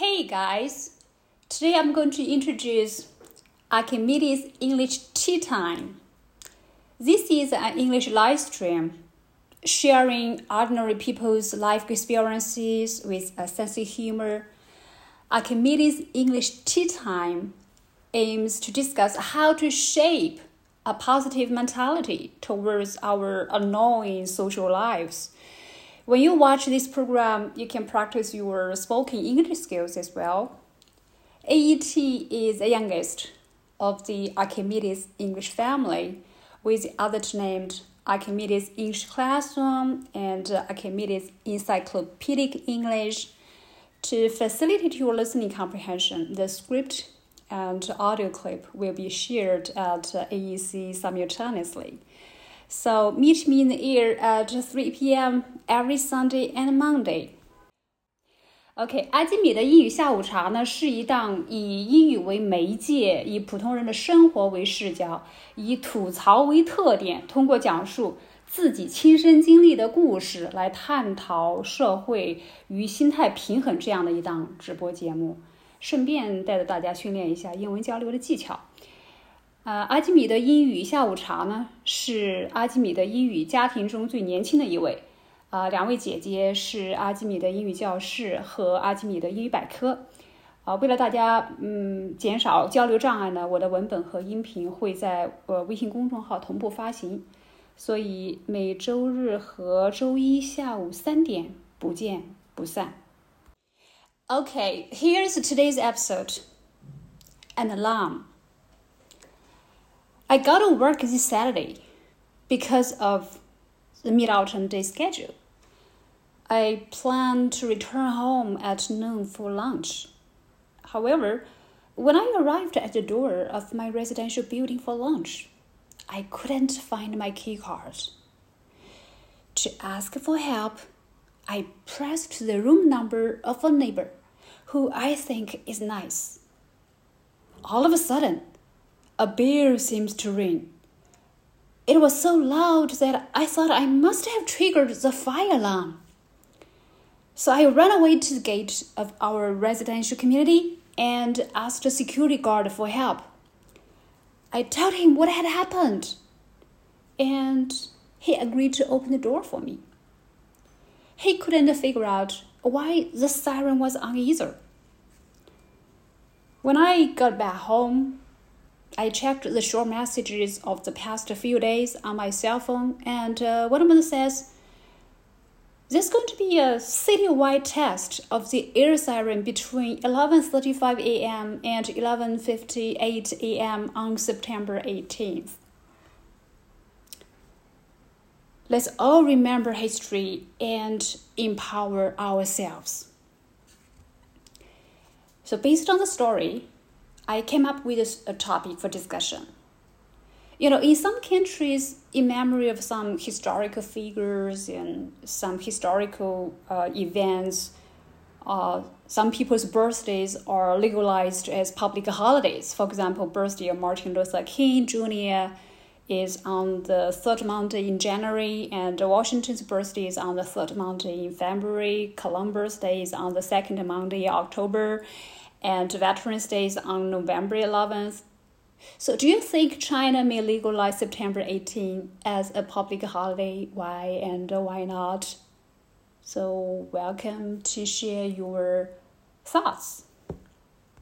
Hey guys, today I'm going to introduce Archimedes English Tea Time. This is an English live stream sharing ordinary people's life experiences with a sense of humor. Archimedes English Tea Time aims to discuss how to shape a positive mentality towards our annoying social lives. When you watch this program, you can practice your spoken English skills as well. AET is the youngest of the Archimedes English family, with the others named Archimedes English Classroom and Archimedes Encyclopedic English. To facilitate your listening comprehension, the script and audio clip will be shared at AEC simultaneously. So meet me in the air at 3 p.m. every Sunday and Monday. OK，阿基米德英语下午茶呢是一档以英语为媒介，以普通人的生活为视角，以吐槽为特点，通过讲述自己亲身经历的故事来探讨社会与心态平衡这样的一档直播节目。顺便带着大家训练一下英文交流的技巧。呃，阿基米德英语下午茶呢，是阿基米德英语家庭中最年轻的一位。啊，两位姐姐是阿基米德英语教室和阿基米德英语百科。啊，为了大家嗯减少交流障碍呢，我的文本和音频会在呃微信公众号同步发行，所以每周日和周一下午三点不见不散。Okay, here's today's episode An alarm. I got to work this Saturday because of the mid autumn day schedule. I plan to return home at noon for lunch. However, when I arrived at the door of my residential building for lunch, I couldn't find my key card. To ask for help, I pressed the room number of a neighbor who I think is nice. All of a sudden, a bell seems to ring. It was so loud that I thought I must have triggered the fire alarm. So I ran away to the gate of our residential community and asked the security guard for help. I told him what had happened, and he agreed to open the door for me. He couldn't figure out why the siren was on either. When I got back home, I checked the short messages of the past few days on my cell phone, and uh, one of them says, There's going to be a citywide test of the air siren between 11:35 a.m. and 11:58 a.m. on September 18th. Let's all remember history and empower ourselves. So, based on the story, I came up with a topic for discussion. You know, in some countries, in memory of some historical figures and some historical uh, events, uh, some people's birthdays are legalized as public holidays. For example, birthday of Martin Luther King Jr is on the third Monday in January, and Washington's birthday is on the third Monday in February. Columbus Day is on the second Monday in October, and Veterans Day is on November 11th. So, do you think China may legalize September 18 as a public holiday? Why and why not? So, welcome to share your thoughts.